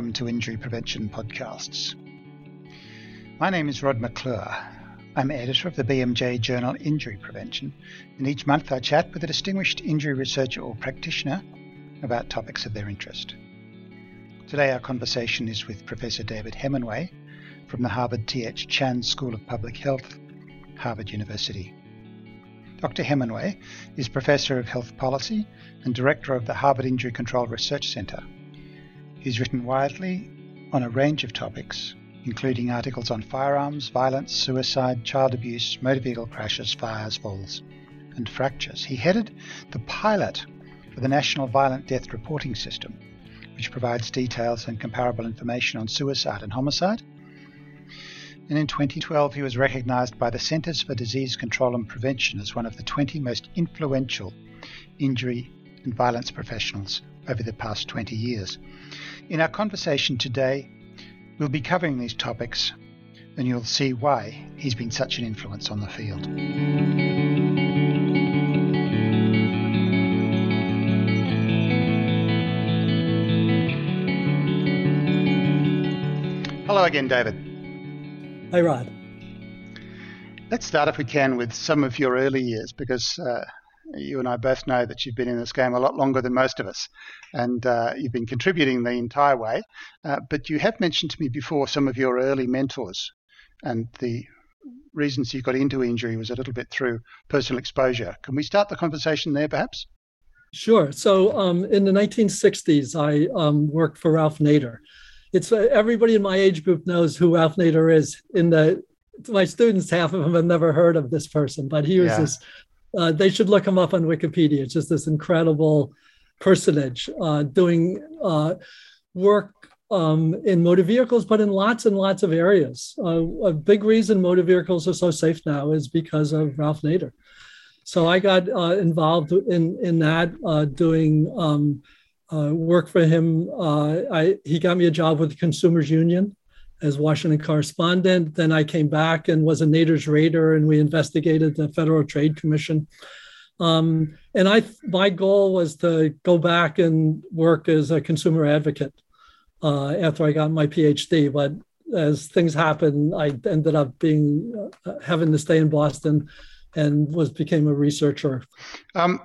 welcome to Injury Prevention Podcasts. My name is Rod McClure. I'm editor of the BMJ journal Injury Prevention, and each month I chat with a distinguished injury researcher or practitioner about topics of their interest. Today our conversation is with Professor David Hemenway from the Harvard T.H. Chan School of Public Health, Harvard University. Dr. Hemenway is Professor of Health Policy and Director of the Harvard Injury Control Research Center He's written widely on a range of topics, including articles on firearms, violence, suicide, child abuse, motor vehicle crashes, fires, falls, and fractures. He headed the pilot for the National Violent Death Reporting System, which provides details and comparable information on suicide and homicide. And in 2012, he was recognized by the Centers for Disease Control and Prevention as one of the 20 most influential injury and violence professionals over the past 20 years. In our conversation today, we'll be covering these topics and you'll see why he's been such an influence on the field. Hello again, David. Hey, Rod. Let's start, if we can, with some of your early years because uh, you and I both know that you've been in this game a lot longer than most of us, and uh, you've been contributing the entire way. Uh, but you have mentioned to me before some of your early mentors, and the reasons you got into injury was a little bit through personal exposure. Can we start the conversation there, perhaps? Sure. So, um, in the 1960s, I um, worked for Ralph Nader. It's uh, everybody in my age group knows who Ralph Nader is. In the my students, half of them have never heard of this person, but he was yeah. this uh, they should look him up on Wikipedia. It's just this incredible personage uh, doing uh, work um, in motor vehicles, but in lots and lots of areas. Uh, a big reason motor vehicles are so safe now is because of Ralph Nader. So I got uh, involved in in that, uh, doing um, work for him. I, he got me a job with the Consumers Union as Washington correspondent. Then I came back and was a Nader's raider, and we investigated the Federal Trade Commission. Um, and I, my goal was to go back and work as a consumer advocate uh, after I got my PhD. But as things happened, I ended up being uh, having to stay in Boston, and was became a researcher. Um,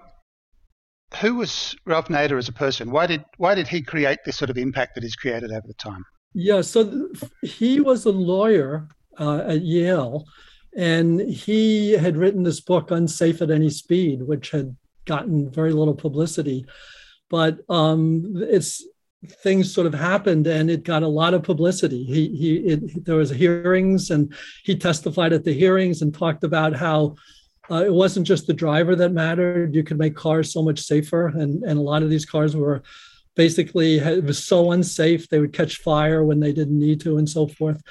who was Ralph Nader as a person? Why did why did he create this sort of impact that he's created over the time? Yeah, so he was a lawyer uh, at Yale, and he had written this book, Unsafe at Any Speed, which had gotten very little publicity. But um, it's things sort of happened and it got a lot of publicity. He, he it, there was hearings and he testified at the hearings and talked about how uh, it wasn't just the driver that mattered. You could make cars so much safer, and and a lot of these cars were basically it was so unsafe they would catch fire when they didn't need to and so forth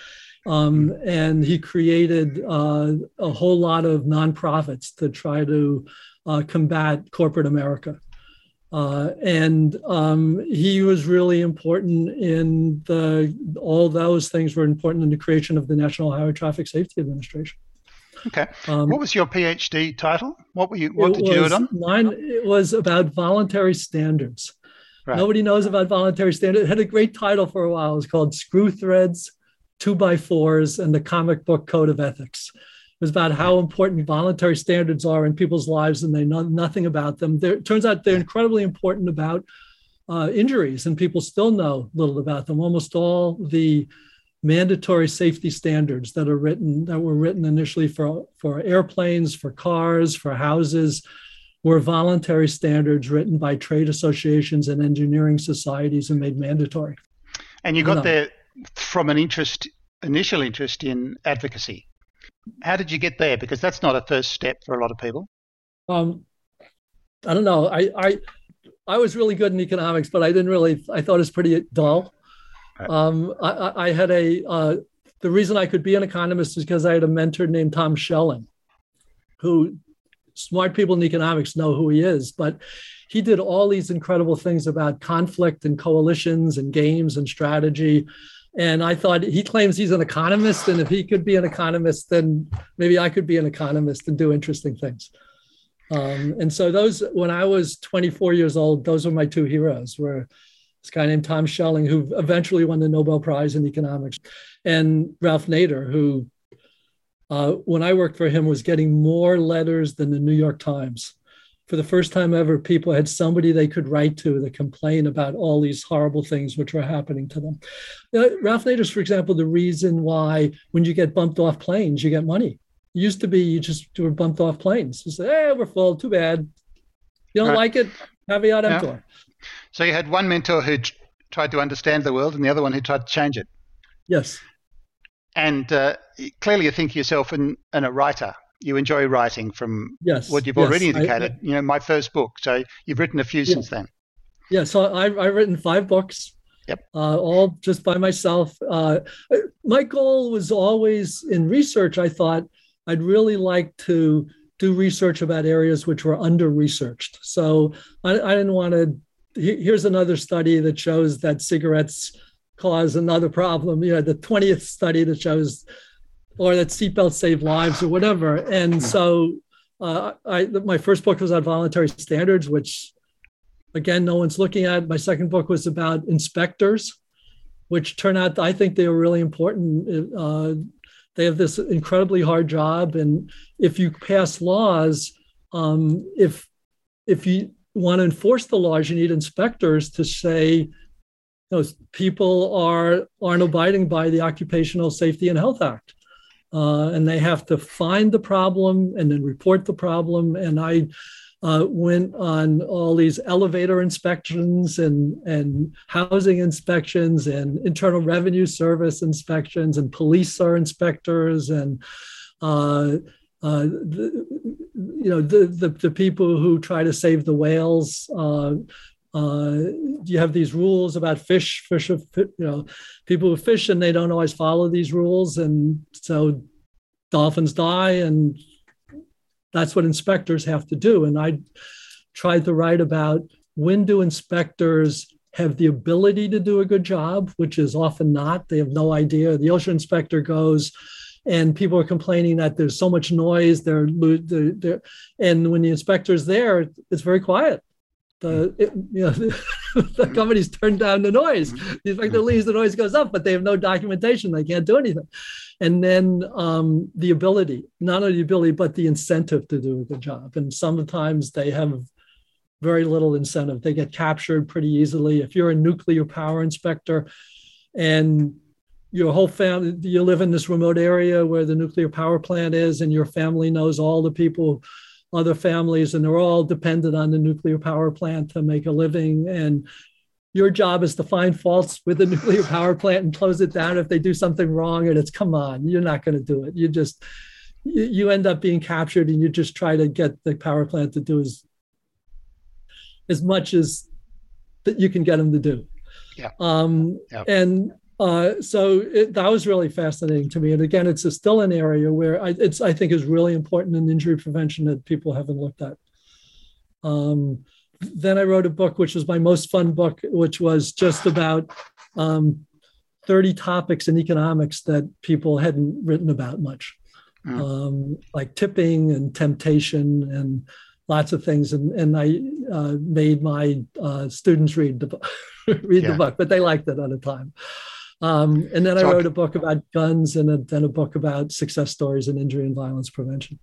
um, and he created uh, a whole lot of nonprofits to try to uh, combat corporate america uh, and um, he was really important in the all those things were important in the creation of the national highway traffic safety administration Okay. Um, what was your PhD title? What were you? What did you do it on? Mine it was about voluntary standards. Right. Nobody knows about voluntary standard. It had a great title for a while. It was called Screw Threads, Two by Fours, and the Comic Book Code of Ethics. It was about how important voluntary standards are in people's lives, and they know nothing about them. There, it turns out they're incredibly important about uh, injuries, and people still know little about them. Almost all the mandatory safety standards that are written that were written initially for for airplanes, for cars, for houses were voluntary standards written by trade associations and engineering societies and made mandatory. And you got you there from an interest, initial interest in advocacy. How did you get there? Because that's not a first step for a lot of people. Um, I don't know. I, I I was really good in economics, but I didn't really. I thought it was pretty dull. Right. Um, I, I, had a. Uh, the reason I could be an economist is because I had a mentor named Tom Schelling, who smart people in economics know who he is, but he did all these incredible things about conflict and coalitions and games and strategy. And I thought he claims he's an economist, and if he could be an economist, then maybe I could be an economist and do interesting things. Um, and so those, when I was 24 years old, those were my two heroes. Were this guy named Tom Schelling, who eventually won the Nobel Prize in economics, and Ralph Nader, who, uh, when I worked for him, was getting more letters than the New York Times. For the first time ever, people had somebody they could write to to complain about all these horrible things which were happening to them. Uh, Ralph Nader's, for example, the reason why when you get bumped off planes, you get money. It used to be you just were bumped off planes. You say, hey, we're full, too bad. You don't right. like it? Caveat emptor. So you had one mentor who tried to understand the world and the other one who tried to change it. Yes. And uh, clearly you think yourself in, in a writer. You enjoy writing from yes, what you've yes. already indicated. I, I, you know, my first book. So you've written a few yeah. since then. Yeah. So I, I've written five books. Yep. Uh, all just by myself. Uh, my goal was always in research. I thought I'd really like to do research about areas which were under researched. So I, I didn't want to. Here's another study that shows that cigarettes cause another problem. You know, the 20th study that shows, or that seatbelts save lives, or whatever. And hmm. so, uh, I my first book was on voluntary standards, which again no one's looking at. My second book was about inspectors, which turn out I think they were really important. Uh, they have this incredibly hard job, and if you pass laws, um, if if you want to enforce the laws, you need inspectors to say, you know, people are aren't abiding by the Occupational Safety and Health Act, uh, and they have to find the problem and then report the problem. And I uh, went on all these elevator inspections and, and housing inspections and internal revenue service inspections and police are inspectors and uh, uh, the, you know the, the, the people who try to save the whales uh, uh, you have these rules about fish fish you know people who fish and they don't always follow these rules and so dolphins die and that's what inspectors have to do. And I tried to write about when do inspectors have the ability to do a good job, which is often not. They have no idea. The ocean inspector goes, and people are complaining that there's so much noise. They're, they're, they're and when the inspector's there, it's very quiet. The, it, you know, the companies turn down the noise. Like the inspector leaves, the noise goes up, but they have no documentation. They can't do anything and then um, the ability, not only the ability, but the incentive to do a good job. And sometimes they have very little incentive. They get captured pretty easily. If you're a nuclear power inspector and your whole family, you live in this remote area where the nuclear power plant is, and your family knows all the people, other families, and they're all dependent on the nuclear power plant to make a living. And your job is to find faults with the nuclear power plant and close it down if they do something wrong and it's come on you're not going to do it you just you, end up being captured and you just try to get the power plant to do as as much as that you can get them to do yeah um yeah. and uh, so it, that was really fascinating to me. And again, it's a, still an area where I, it's I think is really important in injury prevention that people haven't looked at. Um, then I wrote a book, which was my most fun book, which was just about um, 30 topics in economics that people hadn't written about much, mm. um, like tipping and temptation and lots of things. And, and I uh, made my uh, students read the book, read yeah. the book, but they liked it at the time. Um, and then I wrote a book about guns and a, then a book about success stories in injury and violence prevention.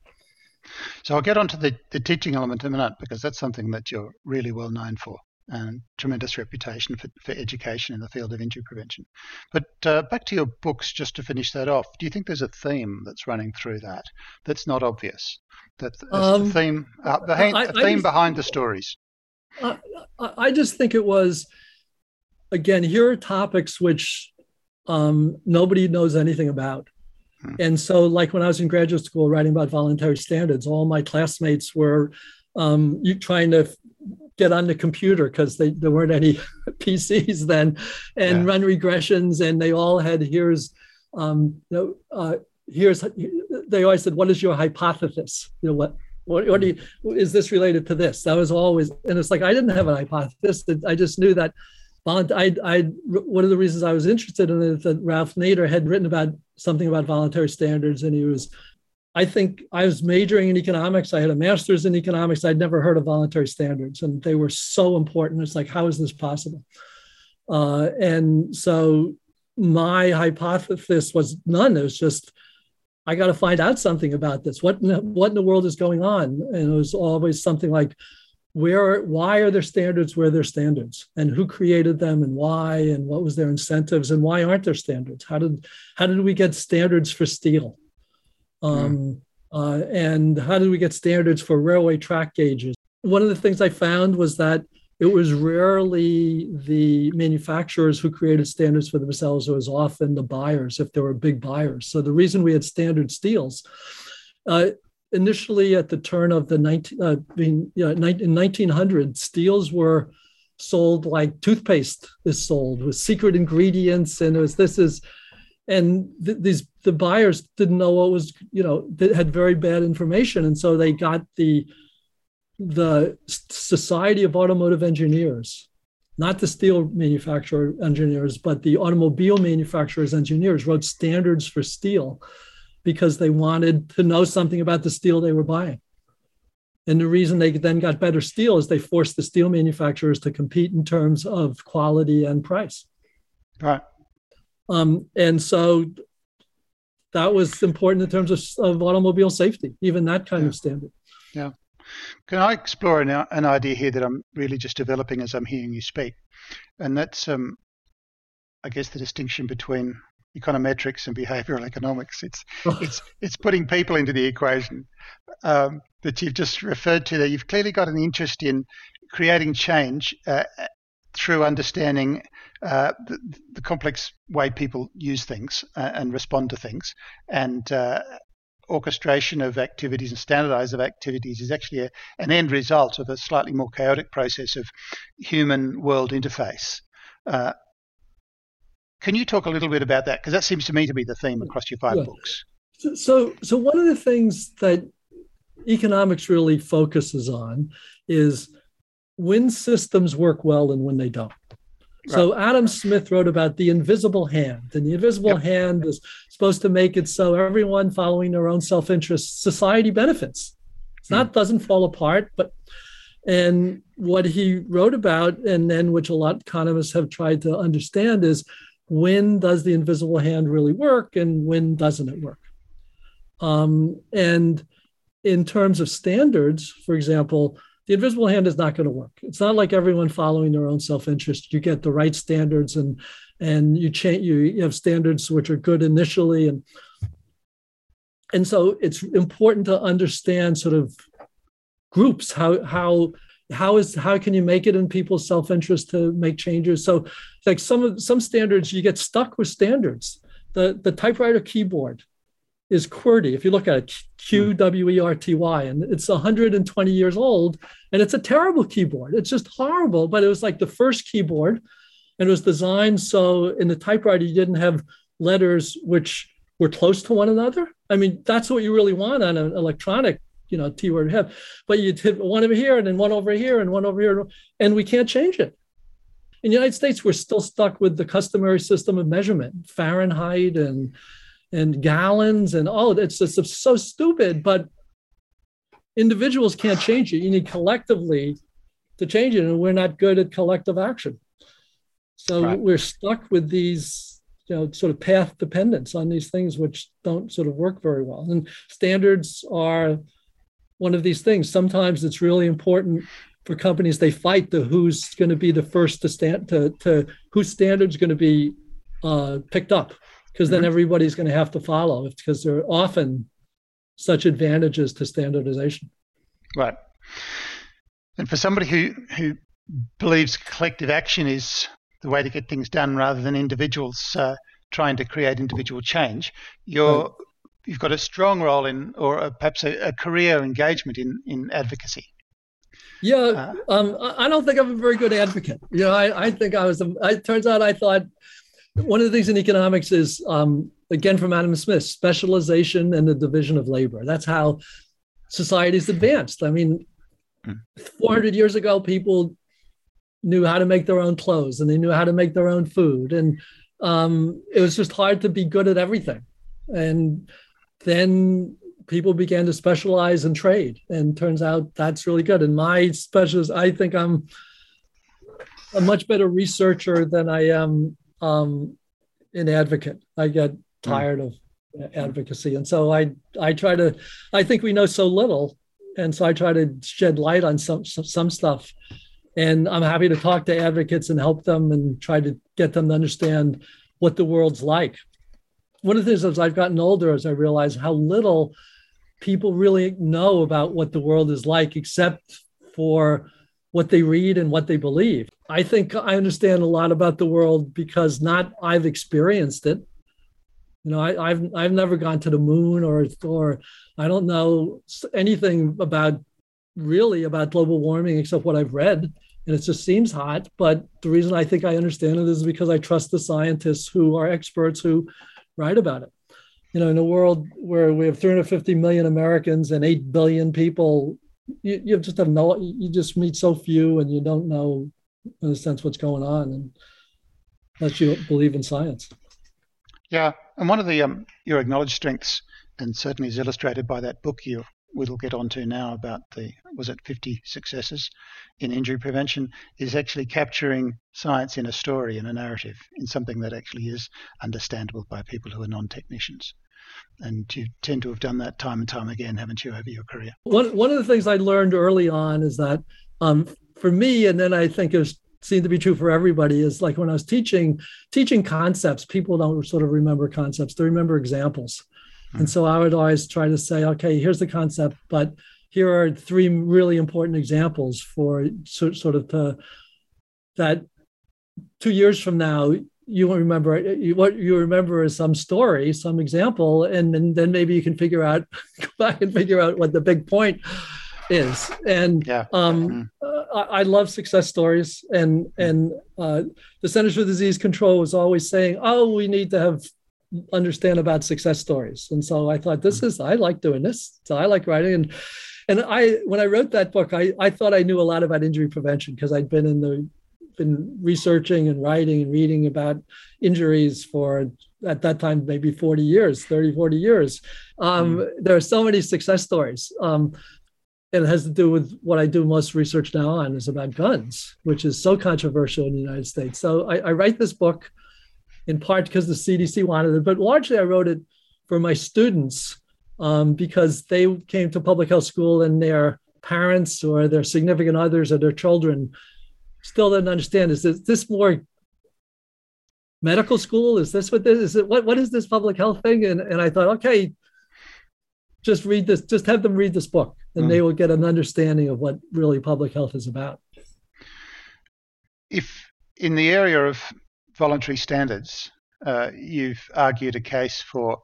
So I'll get onto the, the teaching element in a minute because that's something that you're really well known for and tremendous reputation for, for education in the field of injury prevention. But uh, back to your books, just to finish that off, do you think there's a theme that's running through that that's not obvious? That um, the theme, uh, behind, I, theme just, behind the stories? I, I just think it was, again, here are topics which um, nobody knows anything about. Hmm. And so, like when I was in graduate school writing about voluntary standards, all my classmates were um, you trying to get on the computer because there weren't any PCs then, and yeah. run regressions, and they all had here's um, you know uh, here's they always said what is your hypothesis you know what what, what do you is this related to this that was always and it's like I didn't have an hypothesis I just knew that I, I, one of the reasons I was interested in it that Ralph Nader had written about something about voluntary standards, and he was, I think I was majoring in economics. I had a master's in economics. I'd never heard of voluntary standards, and they were so important. It's like, how is this possible? Uh, and so my hypothesis was none. It was just, I got to find out something about this. What in, the, what in the world is going on? And it was always something like, where, why are there standards where there standards, and who created them, and why, and what was their incentives, and why aren't there standards? How did how did we get standards for steel? Um, mm. uh, and how did we get standards for railway track gauges? One of the things I found was that it was rarely the manufacturers who created standards for themselves. It was often the buyers, if there were big buyers. So the reason we had standard steels, uh, initially at the turn of the 19, uh, you know, in 1900, steels were sold like toothpaste is sold with secret ingredients, and it was this is, and th- these the buyers didn't know what was, you know, they had very bad information, and so they got the the Society of Automotive Engineers, not the steel manufacturer engineers, but the automobile manufacturers engineers wrote standards for steel because they wanted to know something about the steel they were buying. And the reason they then got better steel is they forced the steel manufacturers to compete in terms of quality and price. Right. Um, and so that was important in terms of, of automobile safety, even that kind yeah. of standard. Yeah. Can I explore an, an idea here that I'm really just developing as I'm hearing you speak? And that's, um, I guess, the distinction between econometrics and behavioral economics. It's it's it's putting people into the equation um, that you've just referred to. There, you've clearly got an interest in creating change uh, through understanding uh, the, the, complex way people use things uh, and respond to things, and uh, orchestration of activities and standardize of activities is actually a, an end result of a slightly more chaotic process of human world interface. Can you talk a little bit about that? Because that seems to me to be the theme across your five yeah. books. So, so one of the things that economics really focuses on is when systems work well and when they don't. Right. So Adam Smith wrote about the invisible hand, and the invisible yep. hand is supposed to make it so everyone following their own self-interest, society benefits. It's not hmm. doesn't fall apart, but and what he wrote about, and then which a lot of economists have tried to understand, is when does the invisible hand really work and when doesn't it work? Um, and in terms of standards, for example, the invisible hand is not going to work. It's not like everyone following their own self-interest. You get the right standards and and you change you, have standards which are good initially and and so it's important to understand sort of groups how how how is how can you make it in people's self-interest to make changes? So like some of some standards you get stuck with standards. The the typewriter keyboard is QWERTY. If you look at it q hmm. w e r t y and it's 120 years old and it's a terrible keyboard. It's just horrible but it was like the first keyboard and it was designed so in the typewriter you didn't have letters which were close to one another. I mean that's what you really want on an electronic you know T word have, but you'd hit one over here and then one over here and one over here, and we can't change it. In the United States, we're still stuck with the customary system of measurement, Fahrenheit and and gallons and all. it's just so stupid. But individuals can't change it. You need collectively to change it, and we're not good at collective action. So right. we're stuck with these you know sort of path dependence on these things which don't sort of work very well and standards are one of these things. Sometimes it's really important for companies they fight the who's going to be the first to stand to, to whose standards going to be uh, picked up because then mm-hmm. everybody's going to have to follow because there are often such advantages to standardization. Right. And for somebody who who believes collective action is the way to get things done rather than individuals uh, trying to create individual change, you're right you've got a strong role in, or a, perhaps a, a, career engagement in, in advocacy. Yeah, uh, um, I don't think I'm a very good advocate. You know, I, I think I was. A, it turns out I thought one of the things in economics is um, again from Adam Smith, specialization and the division of labor. That's how society's advanced. I mean, hmm. 400 years ago, people knew how to make their own clothes and they knew how to make their own food, and um, it was just hard to be good at everything. And then people began to specialize in trade and turns out that's really good and my specialist i think i'm a much better researcher than I am um, an advocate. I get tired mm. of advocacy, and so I I try to. I think we know so little, and so I try to shed light on some, some stuff. And I'm happy to talk to advocates and help them and try to get them to understand what the world's like. One of the things as I've gotten older, as I realize how little people really know about what the world is like, except for what they read and what they believe. I think I understand a lot about the world because not I've experienced it. You know, I, have I've never gone to the moon or or I don't know anything about really about global warming except what I've read, and it just seems hot. But the reason I think I understand it is because I trust the scientists who are experts who write about it. You know, in a world where we have 350 million Americans and 8 billion people you, you just have no you just meet so few and you don't know in a sense what's going on and unless you believe in science yeah and one of the um, your acknowledged strengths and certainly is illustrated by that book you we'll get onto now about the was it 50 successes in injury prevention is actually capturing science in a story in a narrative in something that actually is understandable by people who are non-technicians and you tend to have done that time and time again, haven't you, over your career? One one of the things I learned early on is that um, for me, and then I think it seemed to be true for everybody, is like when I was teaching teaching concepts, people don't sort of remember concepts; they remember examples. And so I would always try to say, okay, here's the concept, but here are three really important examples for sort of to, that two years from now you won't remember what you remember is some story, some example, and, and then maybe you can figure out go back and figure out what the big point is. And yeah. um, mm-hmm. uh, I, I, love success stories, and and uh, the Centers for Disease Control was always saying, "Oh, we need to have understand about success stories." And so I thought, this mm-hmm. is I like doing this, so I like writing and. And I, when I wrote that book, I, I thought I knew a lot about injury prevention because I'd been in the been researching and writing and reading about injuries for at that time maybe 40 years 30 40 years um, mm. there are so many success stories um, and it has to do with what i do most research now on is about guns which is so controversial in the united states so i, I write this book in part because the cdc wanted it but largely i wrote it for my students um, because they came to public health school and their parents or their significant others or their children still didn't understand. Is this, this more medical school? Is this what this is? It, what what is this public health thing? And and I thought, okay, just read this. Just have them read this book, and mm. they will get an understanding of what really public health is about. If in the area of voluntary standards, uh, you've argued a case for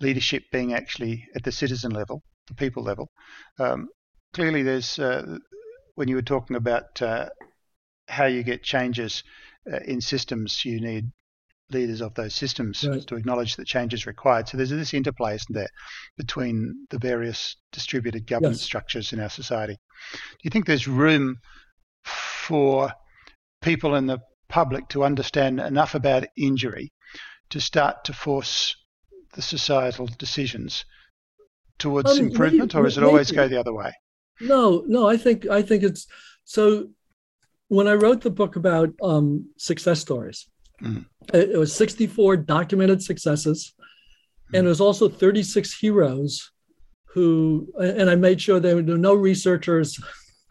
leadership being actually at the citizen level, the people level. Um, clearly, there's uh, when you were talking about uh, how you get changes uh, in systems, you need leaders of those systems right. to acknowledge that change is required. So there's this interplay, isn't there, between the various distributed governance yes. structures in our society. Do you think there's room for people in the public to understand enough about injury to start to force the societal decisions towards um, improvement, maybe, or does it always go the other way? No, no. I think I think it's so when I wrote the book about um, success stories, mm. it, it, was 64 documented successes, mm. and it was also 36 heroes who, and I made sure there were no researchers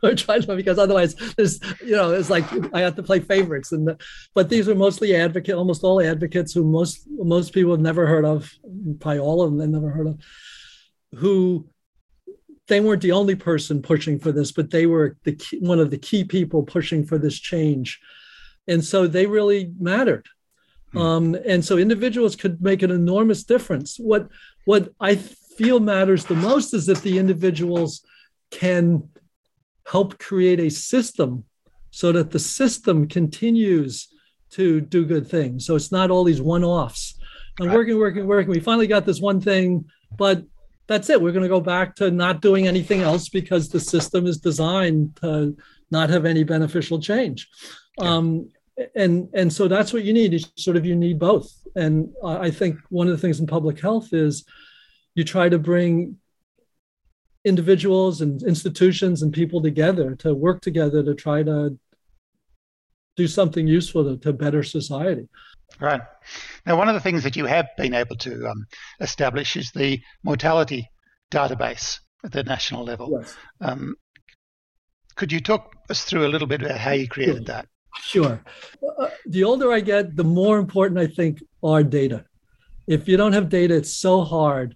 trying to because otherwise there's you know it's like I have to play favorites and the, but these are mostly advocate almost all advocates who most most people have never heard of probably all of them they've never heard of who they weren't the only person pushing for this, but they were the key, one of the key people pushing for this change, and so they really mattered. Hmm. Um, and so individuals could make an enormous difference. What what I feel matters the most is that the individuals can help create a system so that the system continues to do good things. So it's not all these one-offs. I'm working, working, working. We finally got this one thing, but that's it. We're going to go back to not doing anything else because the system is designed to not have any beneficial change. Um, and and so that's what you need. You sort of you need both. And I think one of the things in public health is you try to bring individuals and institutions and people together to work together to try to do something useful to, to better society. Right. Now, one of the things that you have been able to um, establish is the mortality database at the national level. Yes. Um, could you talk us through a little bit about how you created sure. that? Sure. Uh, the older I get, the more important I think are data. If you don't have data, it's so hard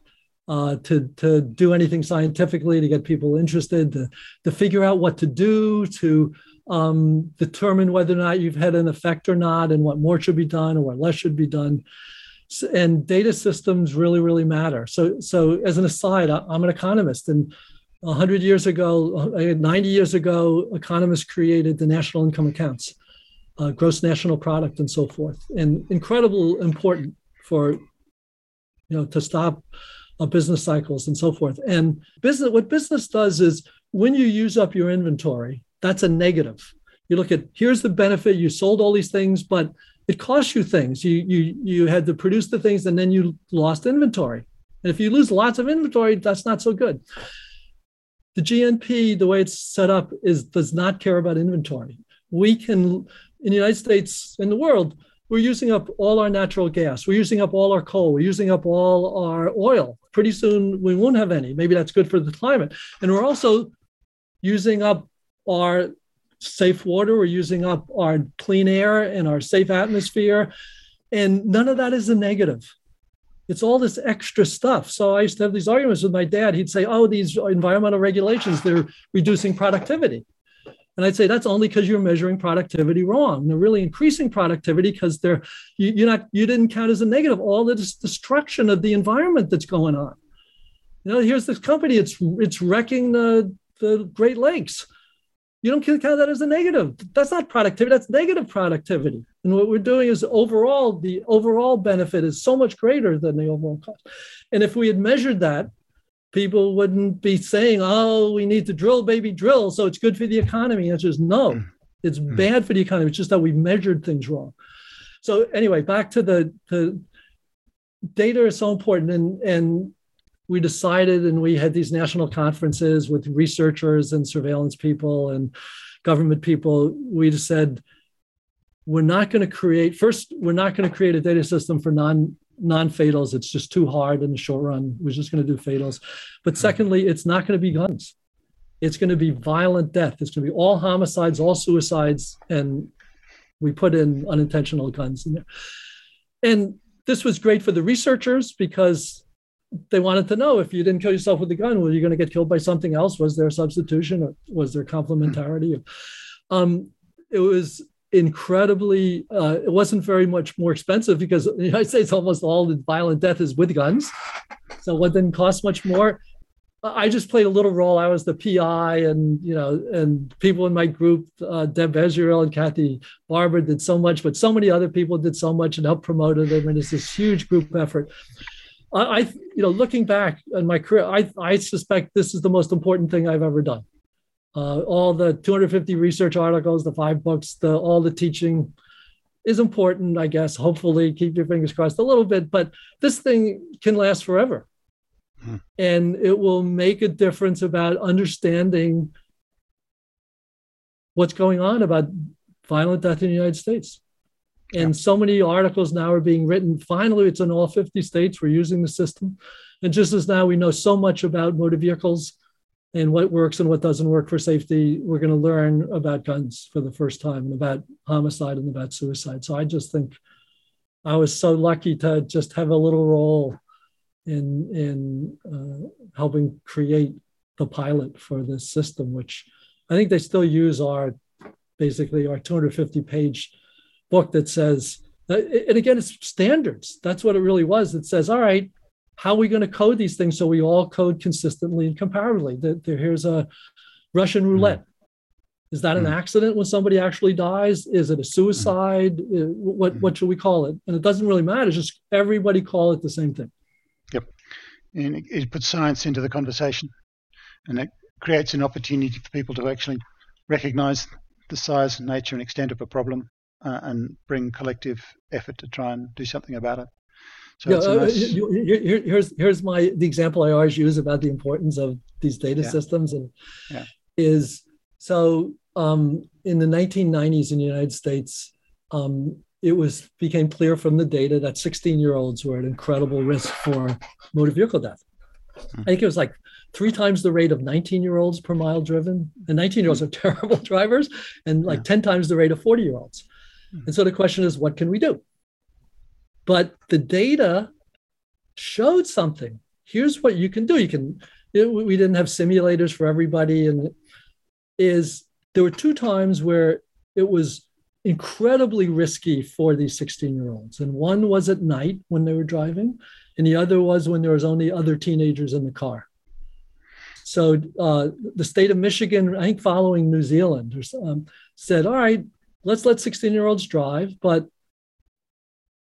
uh, to to do anything scientifically, to get people interested, to to figure out what to do, to um, determine whether or not you've had an effect or not, and what more should be done or what less should be done. And data systems really, really matter. So, so as an aside, I'm an economist, and 100 years ago, uh, 90 years ago, economists created the national income accounts, uh, gross national product, and so forth, and incredible important for you know to stop Uh, business cycles and so forth. And business, what business does is when you use up your inventory, that's a negative. You look at here's the benefit. You sold all these things, but it costs you things. You you you had to produce the things, and then you lost inventory. And if you lose lots of inventory, that's not so good. The GNP, the way it's set up, is does not care about inventory. We can, in the United States, in the world, we're using up all our natural gas. We're using up all our coal. We're using up all our oil. Pretty soon we won't have any. Maybe that's good for the climate. And we're also using up our safe water. We're using up our clean air and our safe atmosphere. And none of that is a negative. It's all this extra stuff. So I used to have these arguments with my dad. He'd say, oh, these environmental regulations, they're reducing productivity. And I'd say that's only because you're measuring productivity wrong. They're really increasing productivity because they're you, you're not you didn't count as a negative all the destruction of the environment that's going on. You know, here's this company, it's it's wrecking the the Great Lakes. You don't count that as a negative. That's not productivity, that's negative productivity. And what we're doing is overall, the overall benefit is so much greater than the overall cost. And if we had measured that people wouldn't be saying, oh, we need to drill, baby, drill. So it's good for the economy. It's just no, mm. it's mm. bad for the economy. It's just that we measured things wrong. So anyway, back to the, the data is so important. And, and we decided, and we had these national conferences with researchers and surveillance people and government people. We just said, we're not going to create, first, we're not going to create a data system for non non-fatals it's just too hard in the short run. We're just going to do fatals. But hmm. secondly it's not going to be guns. It's going to be violent death. It's going to be all homicides all suicides and we put in unintentional guns in there. And this was great for the researchers because they wanted to know if you didn't kill yourself with a gun were you going to get killed by something else? Was there a substitution or was there complementarity? Um, it was incredibly uh, it wasn't very much more expensive because the united states almost all the violent death is with guns. So what didn't cost much more. I just played a little role. I was the pi and you know and people in my group uh, deb Azrael and kathy barber did so much but so many other people did so much and helped promote it. And it's this huge group effort. I, I you know looking back on my career i i suspect this is the most important thing i've ever done uh, all the 250 research articles, the five books, the all the teaching is important, I guess. Hopefully, keep your fingers crossed a little bit, but this thing can last forever. Hmm. And it will make a difference about understanding what's going on about violent death in the United States. And yeah. so many articles now are being written. Finally, it's in all 50 states. We're using the system. And just as now we know so much about motor vehicles and what works and what doesn't work for safety. We're going to learn about guns for the first time and about homicide and about suicide. So I just think I was so lucky to just have a little role in in uh, helping create the pilot for this system, which I think they still use our basically our 250 page book that says uh, and again it's standards that's what it really was it says all right how are we going to code these things so we all code consistently and comparably? That here's a Russian hmm. roulette. Mm. Is that an mm. accident when somebody actually dies? Is it a suicide? Mm. What what should we call it? And it doesn't really matter. It's just everybody call it the same thing. Yep, and it, it puts science into the conversation, and it creates an opportunity for people to actually recognise the size, nature, and extent of a problem, uh, and bring collective effort to try and do something about it. So yeah, uh, nice... here, here's here's my the example I always use about the importance of these data yeah. systems and yeah. is so um, in the 1990s in the United States, um, it was became clear from the data that 16 year olds were at incredible risk for motor vehicle death. I think it was like three times the rate of 19 year olds per mile driven. And 19 year olds are terrible drivers, and like yeah. 10 times the rate of 40 year olds. Hmm. And so the question is, what can we do? But the data showed something. Here's what you can do. You can, it, we didn't have simulators for everybody. And is there were two times where it was incredibly risky for these 16 year olds. And one was at night when they were driving, and the other was when there was only other teenagers in the car. So uh, the state of Michigan, I think following New Zealand, um, said, all right, let's let 16 year olds drive, but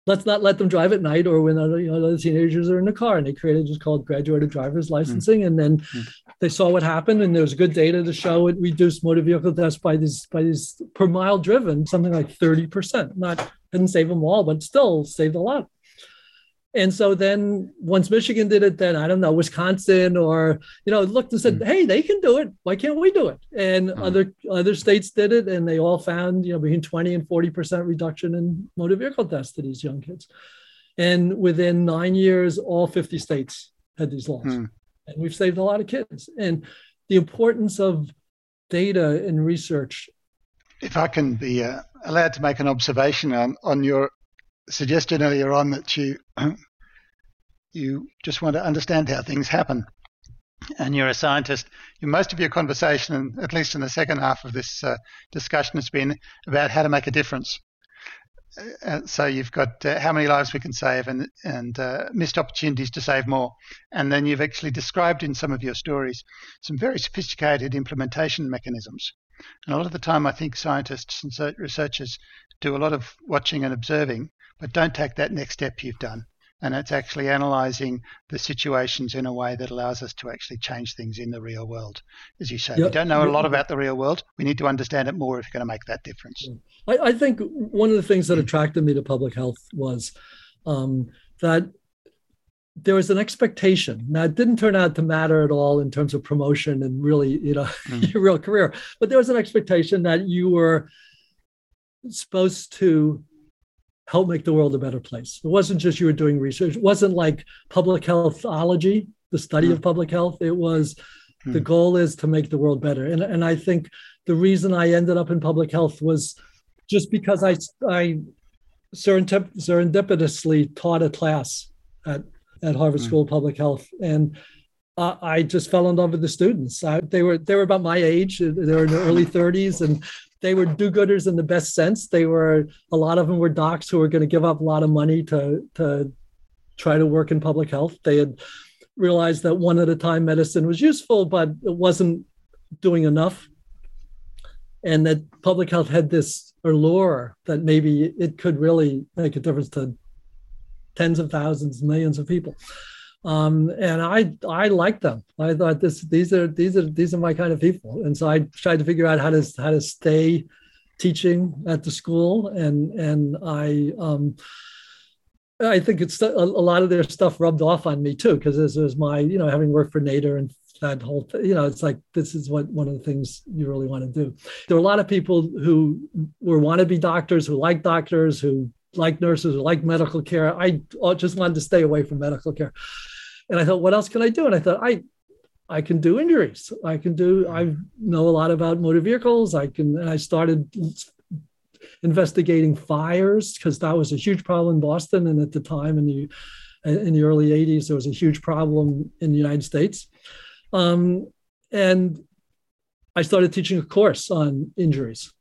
let's not let them drive at night or when other, you know, other teenagers are in the car. And they created just called graduated driver's licensing. Mm. And then mm. they saw what happened, and there was good data to show it reduced motor vehicle deaths by these by these per mile driven, something like 30%. Not didn't save them all, but still saved a lot. And so then once Michigan did it, then I don't know, Wisconsin or, you know, looked and said, mm. hey, they can do it. Why can't we do it? And mm. other other states did it and they all found, you know, between 20 and 40% reduction in motor vehicle deaths to these young kids. And within nine years, all 50 states had these laws. Mm. And we've saved a lot of kids. And the importance of data and research. If I can be uh, allowed to make an observation on, on your suggestion earlier on that you you just want to understand how things happen. And you're a scientist. Most of your conversation, at least in the second half of this uh, discussion, has been about how to make a difference. Uh, so you've got uh, how many lives we can save and and uh, missed opportunities to save more, and then you've actually described in some of your stories some very sophisticated implementation mechanisms. And a lot of the time, I think scientists and researchers do a lot of watching and observing, but don't take that next step you've done and it's actually analyzing the situations in a way that allows us to actually change things in the real world. As you say, yep. we don't know a lot about the real world. We need to understand it more if you're going to make that difference. I, I think one of the things that attracted me to public health was um, that there was an expectation. Now, it didn't turn out to matter at all in terms of promotion and really, you know, mm. your real career, but there was an expectation that you were supposed to help make the world a better place. It wasn't just you were doing research. It wasn't like public healthology, the study mm. of public health. It was mm. the goal is to make the world better. And, and I think the reason I ended up in public health was just because I, I serendip- serendipitously taught a class at, at Harvard mm. School of Public Health. And uh, I just fell in love with the students. I, they were they were about my age. They were in their early 30s, and they were do-gooders in the best sense. They were a lot of them were docs who were going to give up a lot of money to to try to work in public health. They had realized that one at a time medicine was useful, but it wasn't doing enough, and that public health had this allure that maybe it could really make a difference to tens of thousands, millions of people. Um, and I I like them. I thought this these are these are these are my kind of people, and so I tried to figure out how to how to stay teaching at the school, and and I um, I think it's a, a lot of their stuff rubbed off on me too, because this was my you know having worked for Nader and that whole you know it's like this is what one of the things you really want to do. There are a lot of people who were want to be doctors, who like doctors, who like nurses, who like medical care. I just wanted to stay away from medical care. And I thought, what else can I do? And I thought, I I can do injuries. I can do. I know a lot about motor vehicles. I can. And I started investigating fires because that was a huge problem in Boston. And at the time, in the in the early '80s, there was a huge problem in the United States. Um, and I started teaching a course on injuries.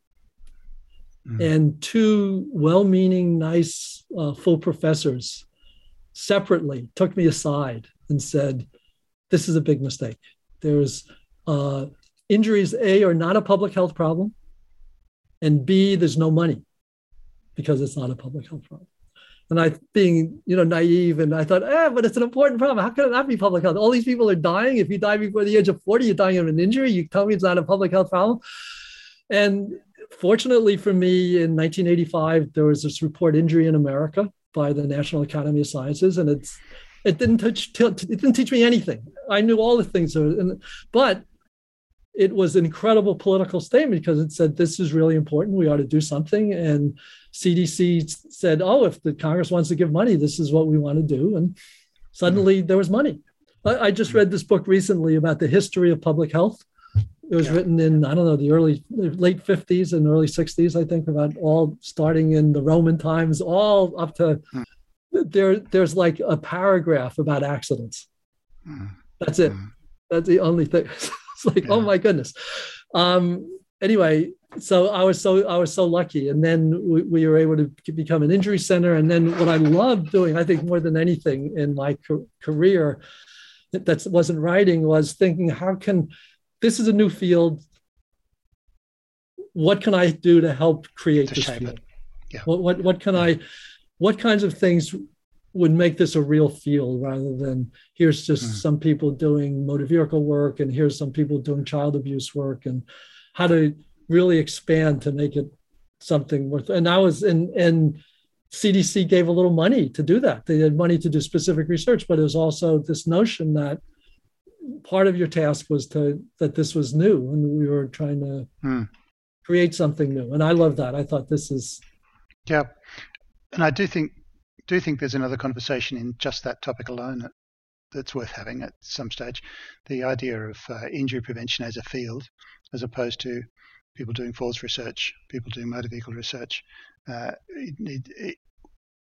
Mm-hmm. And two well-meaning, nice, uh, full professors separately took me aside and said, This is a big mistake. There's uh, injuries, A, are not a public health problem, and B, there's no money because it's not a public health problem. And I, being you know naive, and I thought, eh, but it's an important problem. How can it not be public health? All these people are dying. If you die before the age of 40, you're dying of an injury. You tell me it's not a public health problem. And fortunately for me, in 1985, there was this report, Injury in America, by the National Academy of Sciences, and it's it didn't touch it didn't teach me anything. I knew all the things, and, but it was an incredible political statement because it said this is really important. We ought to do something. And CDC said, oh, if the Congress wants to give money, this is what we want to do. And suddenly there was money. I, I just read this book recently about the history of public health. It was yeah. written in, I don't know, the early, late 50s and early 60s, I think, about all starting in the Roman times, all up to hmm. There. There's like a paragraph about accidents. Hmm. That's it. Hmm. That's the only thing. it's like, oh yeah. oh my goodness. Um, anyway, so I was so I was so lucky, and then we, we, were able to become an injury center. And then what I loved doing, I think more than anything in my career, that wasn't writing, was thinking, how can this is a new field. What can I do to help create to this field? Yeah. What, what what can I what kinds of things would make this a real field rather than here's just mm. some people doing motor vehicle work and here's some people doing child abuse work and how to really expand to make it something worth and I was in and CDC gave a little money to do that. They had money to do specific research, but it was also this notion that part of your task was to that this was new and we were trying to hmm. create something new and i love that i thought this is yeah and i do think do think there's another conversation in just that topic alone that, that's worth having at some stage. The idea of uh, injury prevention as a field as opposed to people doing falls research people doing motor vehicle research uh, it, it,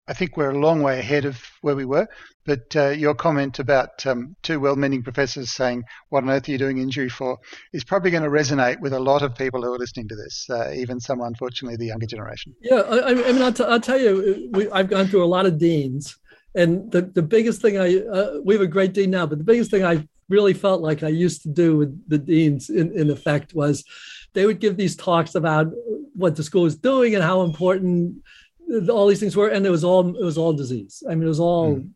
I think we're a long way ahead of where we were. But uh, your comment about um, two well-meaning professors saying, "What on earth are you doing injury for?" is probably going to resonate with a lot of people who are listening to this, uh, even some, unfortunately, the younger generation. Yeah, I, I mean, I'll, t- I'll, tell you, we, I've gone through a lot of deans, and the the biggest thing I uh, we have a great dean now, but the biggest thing I really felt like I used to do with the deans, in, in effect, was they would give these talks about what the school is doing and how important all these things were, and it was all it was all disease. I mean, it was all. Mm.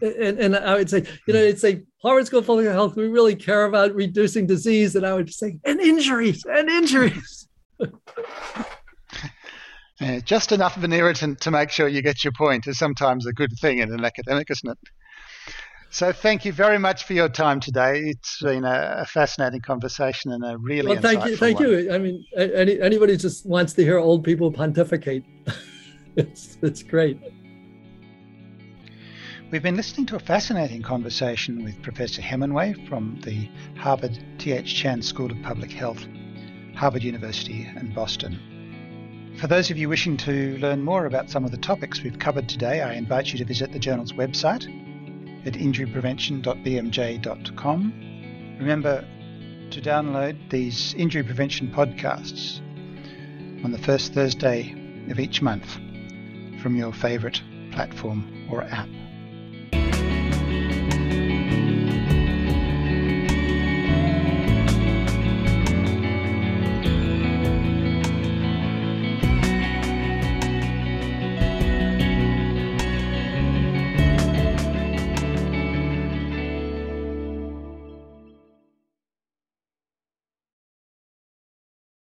And, and I would say, you know, it's like Harvard School of Public Health. We really care about reducing disease, and I would say, and injuries, and injuries. Yeah, just enough of an irritant to make sure you get your point is sometimes a good thing in an academic, isn't it? So thank you very much for your time today. It's been a, fascinating conversation and a really well, thank you, thank one. you. I mean, any, anybody just wants to hear old people pontificate. it's it's great. We've been listening to a fascinating conversation with Professor Hemenway from the Harvard T.H. Chan School of Public Health, Harvard University, and Boston. For those of you wishing to learn more about some of the topics we've covered today, I invite you to visit the journal's website at injuryprevention.bmj.com. Remember to download these injury prevention podcasts on the first Thursday of each month from your favourite platform or app.